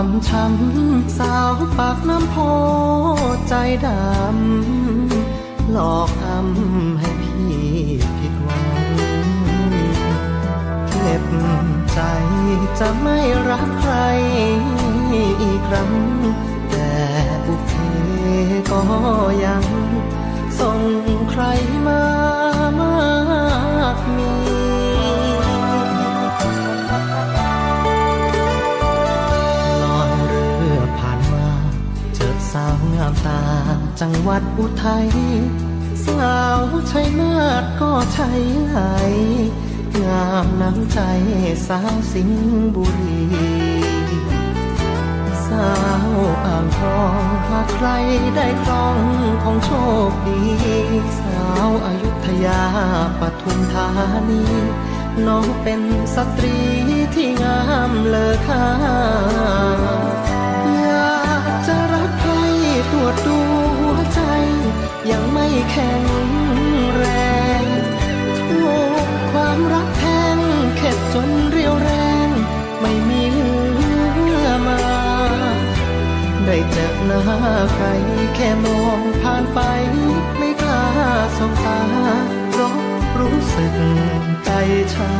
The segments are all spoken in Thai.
ามช้ำสาวปากน้ำโพใจดำ หลอกอำให้พี่ผิดหวังเก็บใจจะไม่รักใครอีกครั้ง แต่บุเพก็ยังส่งใครมามากมีาวงามตาจังหวัดอุทัยสาวชัยนาทก็ใช่ไหลงามน้ำใจสาวสิงห์บุรีสาวอ่างทองหากใครได้ครองของโชคดี สาวอายุทยาปทุมธานีน้องเป็นสตรีที่งามเลอค่า แข็งแรง ถูกความรักแทงเข็ดจนเรียวแรง ไม่มีเหลือมา ได้เจอหน้าใครแค่มองผ่านไป ไม่กล้าสบตาเพราะรู้สึกใจชา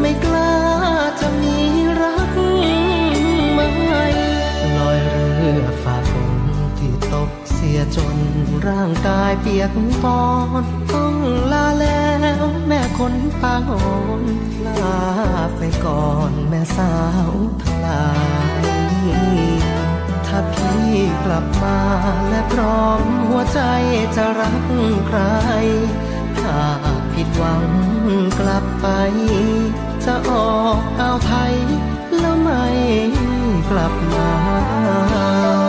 ไม่กล้าจะมีรัก จนร่างกายเปียกปอนต้องลาแล้วแม่คนปางอ่อนลาไปก่อนแม่สาวทลายถ้าพี่กลับมาและพร้อมหัวใจจะรักใครถ้าผิดหวังกลับไป จะออกเอาไทยแล้วไม่กลับมา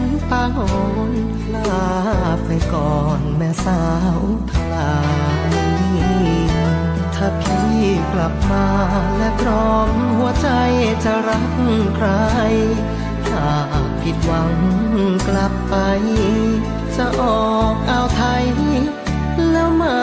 นปางโอนลาไปก่อนแม่สาวพลายถ้าพี่กลับมาและพร้อมหัวใจจะรักใคร หากผิดหวังกลับไป จะออกอ่าวไทยแล้วไม่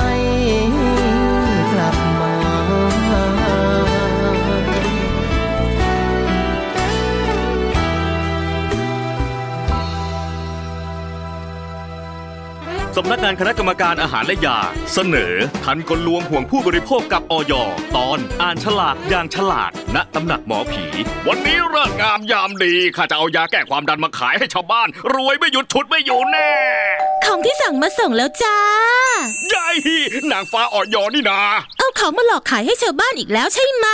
ำนักงานคณะกรรมการอาหารและยา เสนอทันกลลวงห่วงผู้บริโภคกับออยตอนอ่านฉลากอย่างฉลาด ณตำหนักหมอผี วันนี้เริ่งามยามดีข้าจะเอายาแก้ความดันมาขายให้ชาวบ้าน รวยไม่หยุดชุดไม่อยู่แน่ ของที่สั่งมาส่งแล้วจ้าใหญ่นางฟ้าออยนี่นา เอาของมาหลอกขายให้ชาวบ้านอีกแล้วใช่ไหม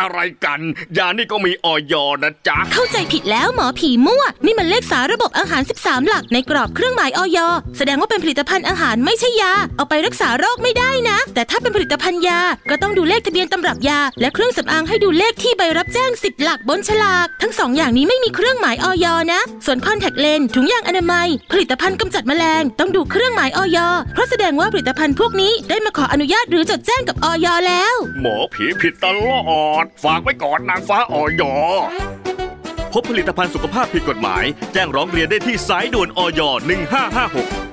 อะไรกัน ยานี่ก็มีออยนะจ๊ะ เข้าใจผิดแล้วหมอผีมั่ว นี่มันเลขสาระบบอาหาร 13 หลักในกรอบเครื่องหมายออยแสดงว่าเป็นผลิตภัณฑ์อาหารไม่ใช่ยา เอาไปรักษาโรคไม่ได้นะ แต่ถ้าเป็นผลิตภัณฑ์ยา ก็ต้องดูเลขทะเบียนตำรับยา และเครื่องสำอางให้ดูเลขที่ใบรับแจ้ง 10 หลักบนฉลาก ทั้งสองอย่างนี้ไม่มีเครื่องหมายออยนะ ส่วนคอนแทคเลนส์ถุงยางอนามัย ผลิตภัณฑ์กำจัดแมลง ต้องดูเครื่องหมายออยเพราะแสดงว่าผลิตภัณฑ์พวกนี้ได้มาขออนุญาตหรือจดแจ้งกับออยแล้ว หมอผีผิดตลอดฝากไว้ก่อนนางฟ้าออยพบผลิตภัณฑ์สุขภาพผิดกฎหมาย แจ้งร้องเรียนได้ที่สายด่วนออย1556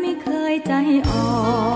ไม่เคยใจอ่อน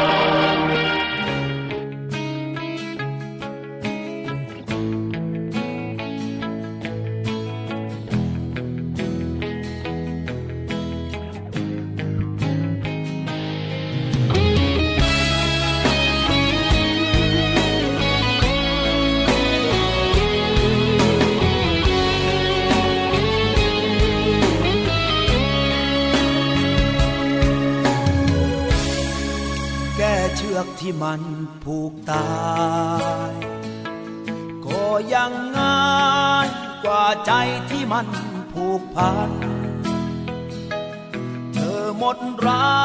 ยังง่ายกว่าใจที่มันผูกพัน เธอหมดรั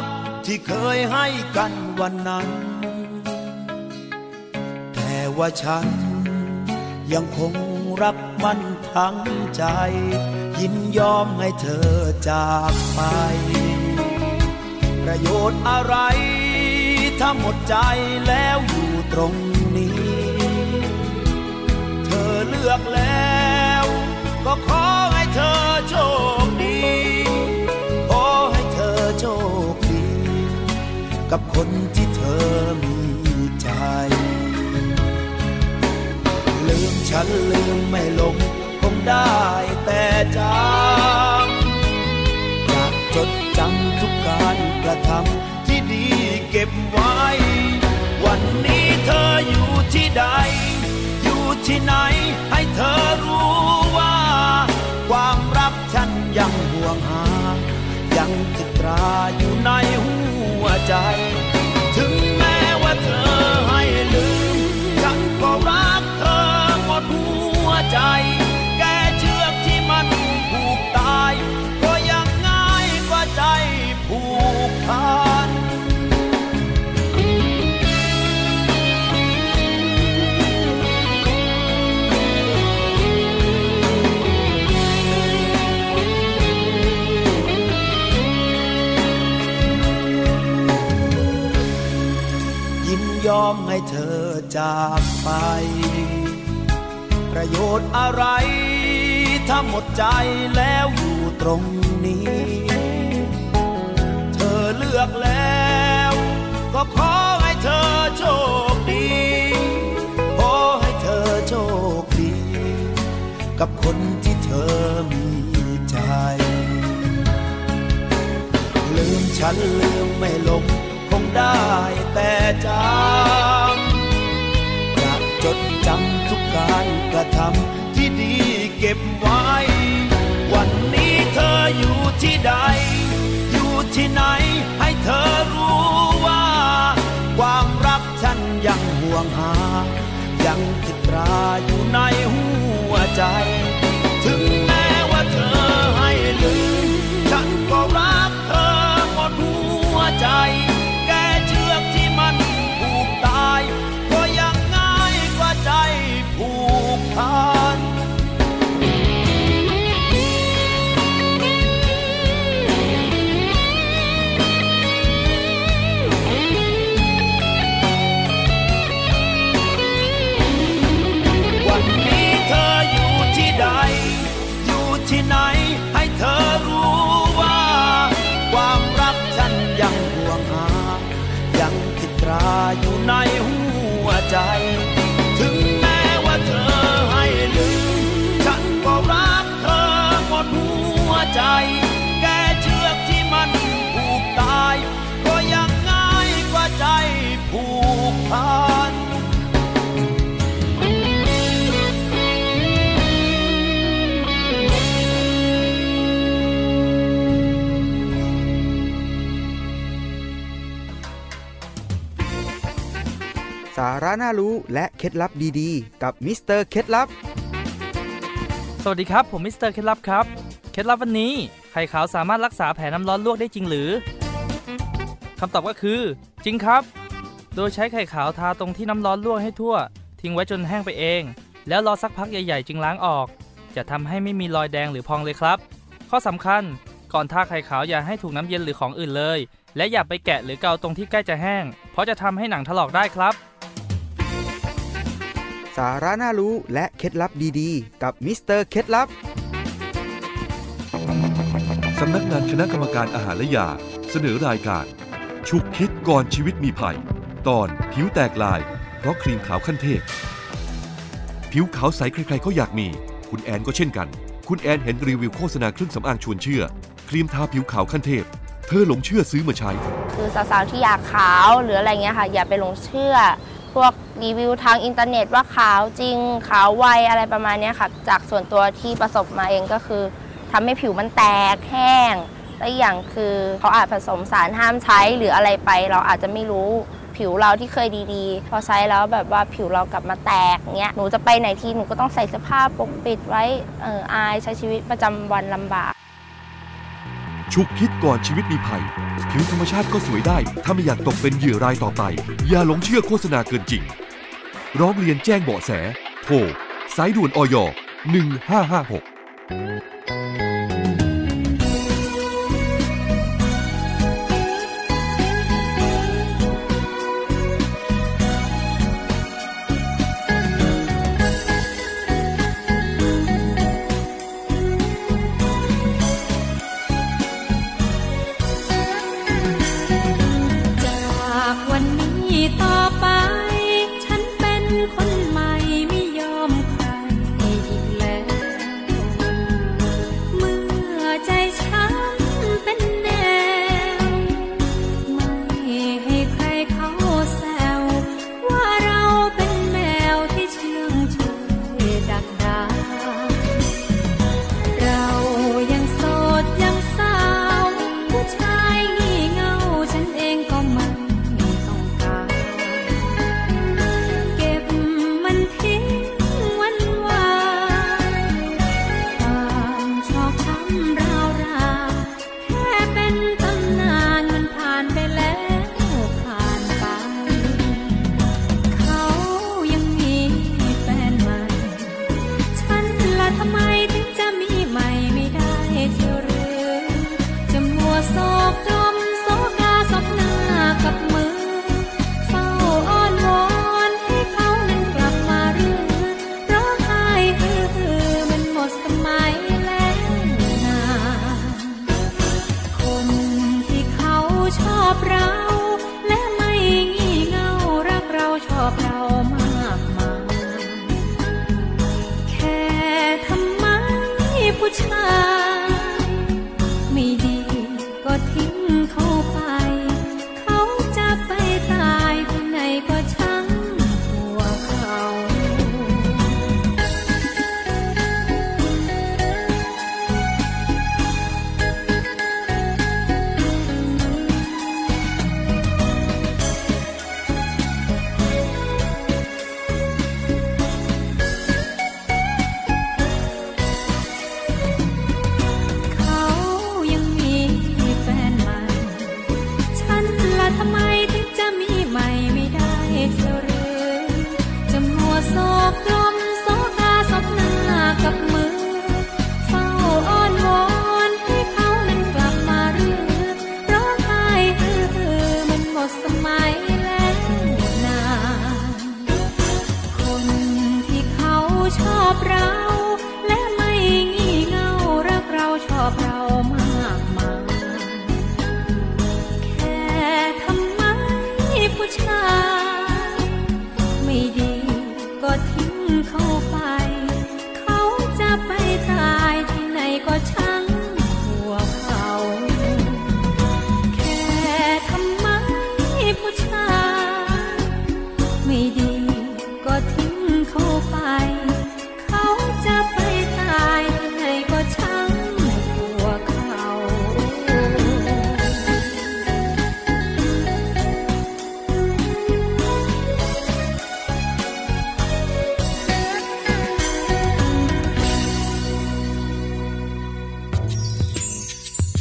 กที่เคยให้กันวันนั้น แต่ว่าฉันยังคงรักมันทั้งใจ ยินยอมให้เธอจากไป ประโยชน์อะไร ถ้าหมดใจแล้วอยู่ตรง ลือกแล้ว ก็ขอให้เธอโชคดี ขอให้เธอโชคดี กับคนที่เธอมีใจ ลืมฉันลืมไม่ลง คงได้แต่จำอยากจดจำทุกการกระทำที่ดีเก็บไว้ วันนี้เธออยู่ที่ใด อยู่ที่ไหน เธอรู้ว่า ความรักฉันยังห่วงหา ยังจิตราอยู่ในหัวใจ มให้เธอจากไป ประโยชน์อะไร ถ้าหมดใจแล้วอยู่ตรงนี้ เธอเลือกแล้ว ก็ขอให้เธอโชคดีขอให้เธอโชคดี กับคนที่เธอมีใจ ลืมฉันลืมไม่ลงคง ได้แต่จำอยากจดจำทุกการกระทำที่ดีเก็บไว้ วันนี้เธออยู่ที่ใด อยู่ที่ไหนให้เธอรู้ว่า ความรักฉันยังห่วงหา ยังติดตราอยู่ในหัวใจ ราอยู่ในหัวใจ สาระน่ารู้และเคล็ดลับดีๆ กับมิสเตอร์เคล็ดลับ สวัสดีครับ ผมมิสเตอร์เคล็ดลับครับ เคล็ดลับวันนี้ ไข่ขาวสามารถรักษาแผลน้ำร้อนลวกได้จริงหรือคำตอบก็คือ จริงครับ โดยใช้ไข่ขาวทาตรงที่น้ำร้อนลวกให้ทั่ว ทิ้งไว้จนแห้งไปเอง แล้วรอสักพักใหญ่ๆ จึงล้างออก จะทำให้ไม่มีรอยแดงหรือพองเลยครับ ข้อสำคัญ ก่อนทาไข่ขาวอย่าให้ถูกน้ำเย็นหรือของอื่นเลยและอย่าไปแกะหรือเกาตรงที่ใกล้จะแห้ง เพราะจะทำให้หนังถลอกได้ครับ สาระน่ารู้และเคล็ดลับดีๆ กับมิสเตอร์เคล็ดลับสำนักงานคณะกรรมการอาหารและยา เสนอรายการ ฉุกคิดก่อนชีวิตมีภัย ตอนผิวแตกลาย เพราะครีมขาวขั้นเทพ ผิวขาวใสใครๆก็อยากมี คุณแอนก็เช่นกัน คุณแอนเห็นรีวิวโฆษณาเครื่องสำอางชวนเชื่อ ครีมทาผิวขาวขั้นเทพ เธอหลงเชื่อซื้อมาใช้ คือสาวๆที่อยากขาวหรืออะไรเงี้ยค่ะ อย่าไปหลงเชื่อ พวกรีวิวทางอินเทอร์เน็ตว่าขาวจริง ขาวไวอะไรประมาณนี้ค่ะ จากส่วนตัวที่ประสบมาเองก็คือทำให้ผิวมันแตกแห้งและอย่างคือเขาอาจผสมสารห้ามใช้หรืออะไรไป เราอาจจะไม่รู้ผิวเราที่เคยดีๆ พอใช้แล้วแบบว่าผิวเรากลับมาแตกเงี้ยหนูจะไปไหนทีหนูก็ต้องใส่เสื้อผ้าปกปิดไว้เอออายใช้ชีวิตประจำวันลำบาก ฉุกคิดก่อนชีวิตมีภัย ผิวธรรมชาติก็สวยได้ ถ้าไม่อยากตกเป็นเหยื่อรายต่อไป อย่าหลงเชื่อโฆษณาเกินจริง ร้องเรียนแจ้งเบาะแส โทรสายด่วนออย1556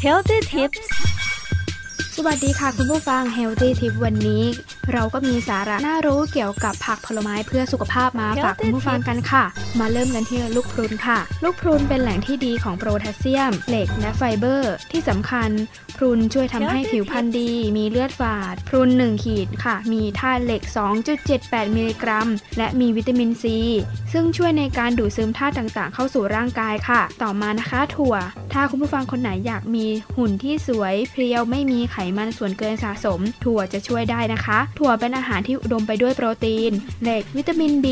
Healthy Tips สวัสดีค่ะคุณผู้ฟัง Healthy Tip วันนี้ เราก็มีสาระน่ารู้เกี่ยวกับผักผลไม้เพื่อสุขภาพมาฝากคุณผู้ฟังกันค่ะ มาเริ่มกันที่ลูกพรุนค่ะ ลูกพรุนเป็นแหล่งที่ดีของโพแทสเซียม เหล็กและไฟเบอร์ ที่สำคัญพรุนช่วยทำให้ผิวพรรณดี มีเลือดฝาด พรุน 1 ขีดค่ะ มีธาตุเหล็ก 2.78 มิลลิกรัม และมีวิตามินซี ซึ่งช่วยในการดูดซึมธาตุต่างๆ เข้าสู่ร่างกายค่ะ ต่อมานะคะถั่ว ถ้าคุณผู้ฟังคนไหนอยากมีหุ่นที่สวย เพรียวไม่มีไขมันส่วนเกินสะสม ถั่วจะช่วยได้นะคะถั่วเป็นอาหารที่อุดมไปด้วยโปรตีน เหล็ก วิตามิน B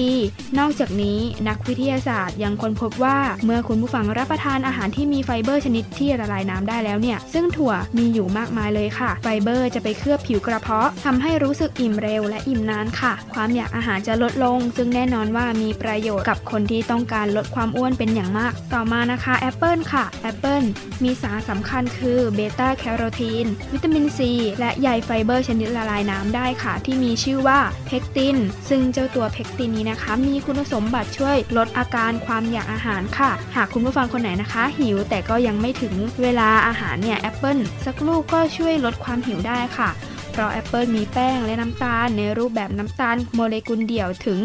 นอกจากนี้นักวิทยาศาสตร์ยังค้นพบว่า เมื่อคุณผู้ฟังรับประทานอาหารที่มีไฟเบอร์ชนิดที่ละลายน้ำได้แล้วเนี่ย ซึ่งถั่วมีอยู่มากมายเลยค่ะ ไฟเบอร์จะไปเคลือบผิวกระเพาะทำให้รู้สึกอิ่มเร็วและอิ่มนานค่ะ ความอยากอาหารจะลดลง ซึ่งแน่นอนว่ามีประโยชน์กับคนที่ต้องการลดความอ้วนเป็นอย่างมาก ต่อมานะคะแอปเปิลค่ะแอปเปิลมีสารสำคัญคือเบต้าแคโรทีนวิตามินซีและใยไฟเบอร์ชนิดละลายน้ำได้ค่ะที่มีชื่อว่าเพกติน ซึ่งเจ้าตัวเพกตินนี้นะคะ มีคุณสมบัติช่วยลดอาการความอยากอาหารค่ะ หากคุณผู้ฟังคนไหนนะคะ หิวแต่ก็ยังไม่ถึงเวลาอาหารเนี่ยแอปเปิลสักลูกก็ช่วยลดความหิวได้ค่ะ เพราะแอปเปิลมีแป้งและน้ำตาลในรูปแบบน้ำตาลโมเลกุลเดี่ยวถึง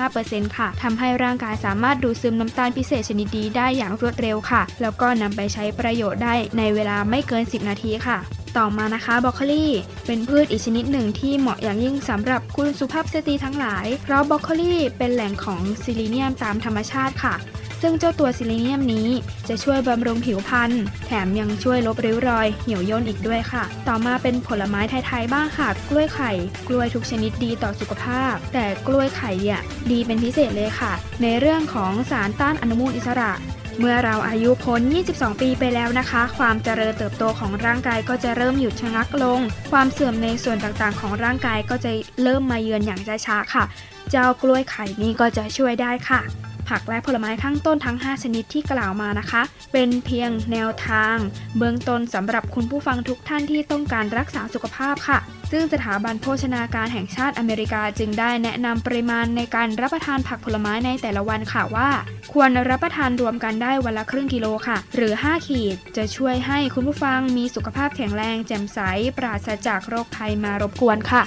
75%ค่ะทำให้ร่างกายสามารถดูดซึมน้ำตาลพิเศษชนิดดีได้อย่างรวดเร็วค่ะ แล้วก็นำไปใช้ประโยชน์ได้ในเวลาไม่เกิน 10 นาทีค่ะต่อมานะคะบรอกโคลีเป็นพืชอีกชนิดหนึ่งที่เหมาะอย่างยิ่งสำหรับคุณสุภาพสตรีทั้งหลาย เพราะบรอกโคลีเป็นแหล่งของซีลีเนียมตามธรรมชาติค่ะ ซึ่งเจ้าตัวซีลีเนียมนี้จะช่วยบำรุงผิวพรรณแถมยังช่วยลบริ้วรอย เหี่ยวย่นอีกด้วยค่ะ ต่อมาเป็นผลไม้ไทยๆบ้างค่ะ กล้วยไข่ กล้วยทุกชนิดดีต่อสุขภาพ แต่กล้วยไข่เนี่ยดีเป็นพิเศษเลยค่ะ ในเรื่องของสารต้านอนุมูลอิสระเมื่อเราอายุพ้น 22 ปีไปแล้วนะคะ ความเจริญเติบโตของร่างกายก็จะเริ่มหยุดชะงักลง ความเสื่อมในส่วนต่างๆ ของร่างกายก็จะเริ่มมาเยือนอย่างช้าๆค่ะ เจ้ากล้วยไข่นี้ก็จะช่วยได้ค่ะ ผักและผลไม้ข้างต้นทั้ง 5 ชนิดที่กล่าวมานะคะ เป็นเพียงแนวทาง เบื้องต้นสำหรับคุณผู้ฟังทุกท่านที่ต้องการรักษาสุขภาพค่ะ ซึ่งสถาบันโภชนาการแห่งชาติอเมริกาจึงได้แนะนำปริมาณในการรับประทานผักผลไม้ในแต่ละวันค่ะว่า ควรรับประทานรวมกันได้วันละครึ่งกิโลค่ะ หรือ 5 ขีด จะช่วยให้คุณผู้ฟังมีสุขภาพแข็งแรงแจ่มใสปราศจากโรคภัยมารบกวนค่ะ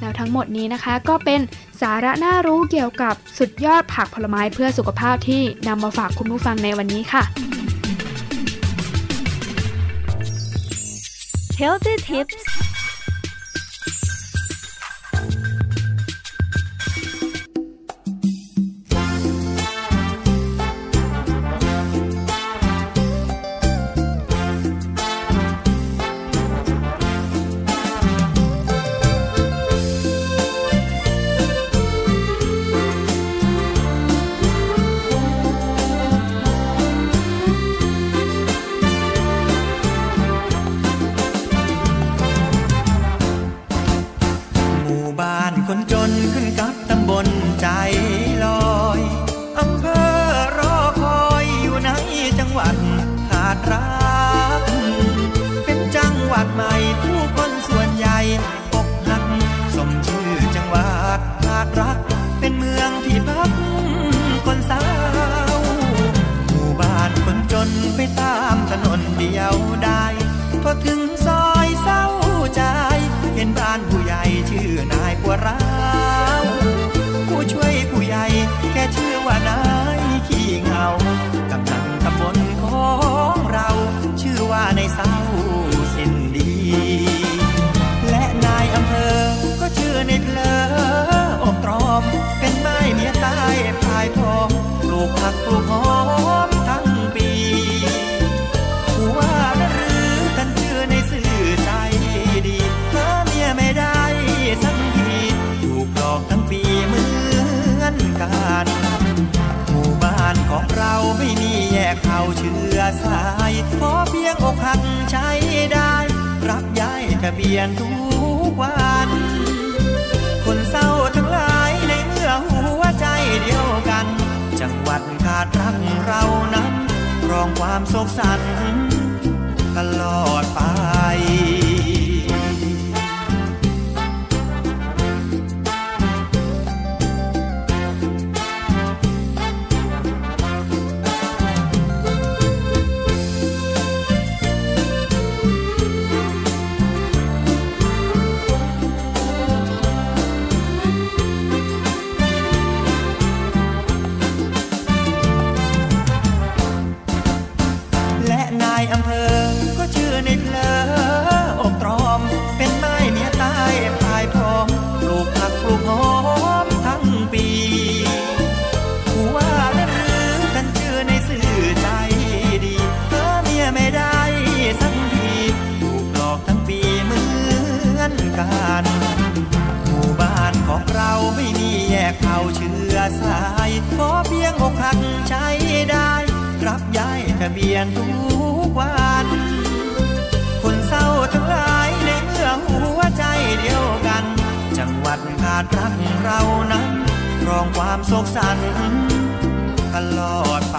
แล้วทั้งหมดนี้นะคะก็เป็นสาระน่ารู้เกี่ยวกับสุดยอดผักผลไม้เพื่อสุขภาพที่นำมาฝากคุณผู้ฟังในวันนี้ค่ะ Healthy Tips ว่านายขี้เหงากำนันตำบลของเรา ชื่อว่าในายเศร้าสิ้นดี และนายอำเภอก็ชื่อในเพลออบตรอม เป็นไม้เมียตายพายพ่องปลูกผักปลูกหอม กเข่าเชื้อสาย ขอเพียงอกหักใช้ได้ รับย้ายทะเบียนทุกวัน คนเศร้าทั้งหลายในเมื่อหัวใจเดียวกัน จังหวัดขาดรักเรานั้น รองความโศกสันตลอดไป พักใช้ได้ รับย้ายทะเบียนทุกวันคนเศร้าทั้งหลายในเมื่อหัวใจเดียวกัน จังหวัดขาดรักเรานั้น รองความโศกสันตลอดไป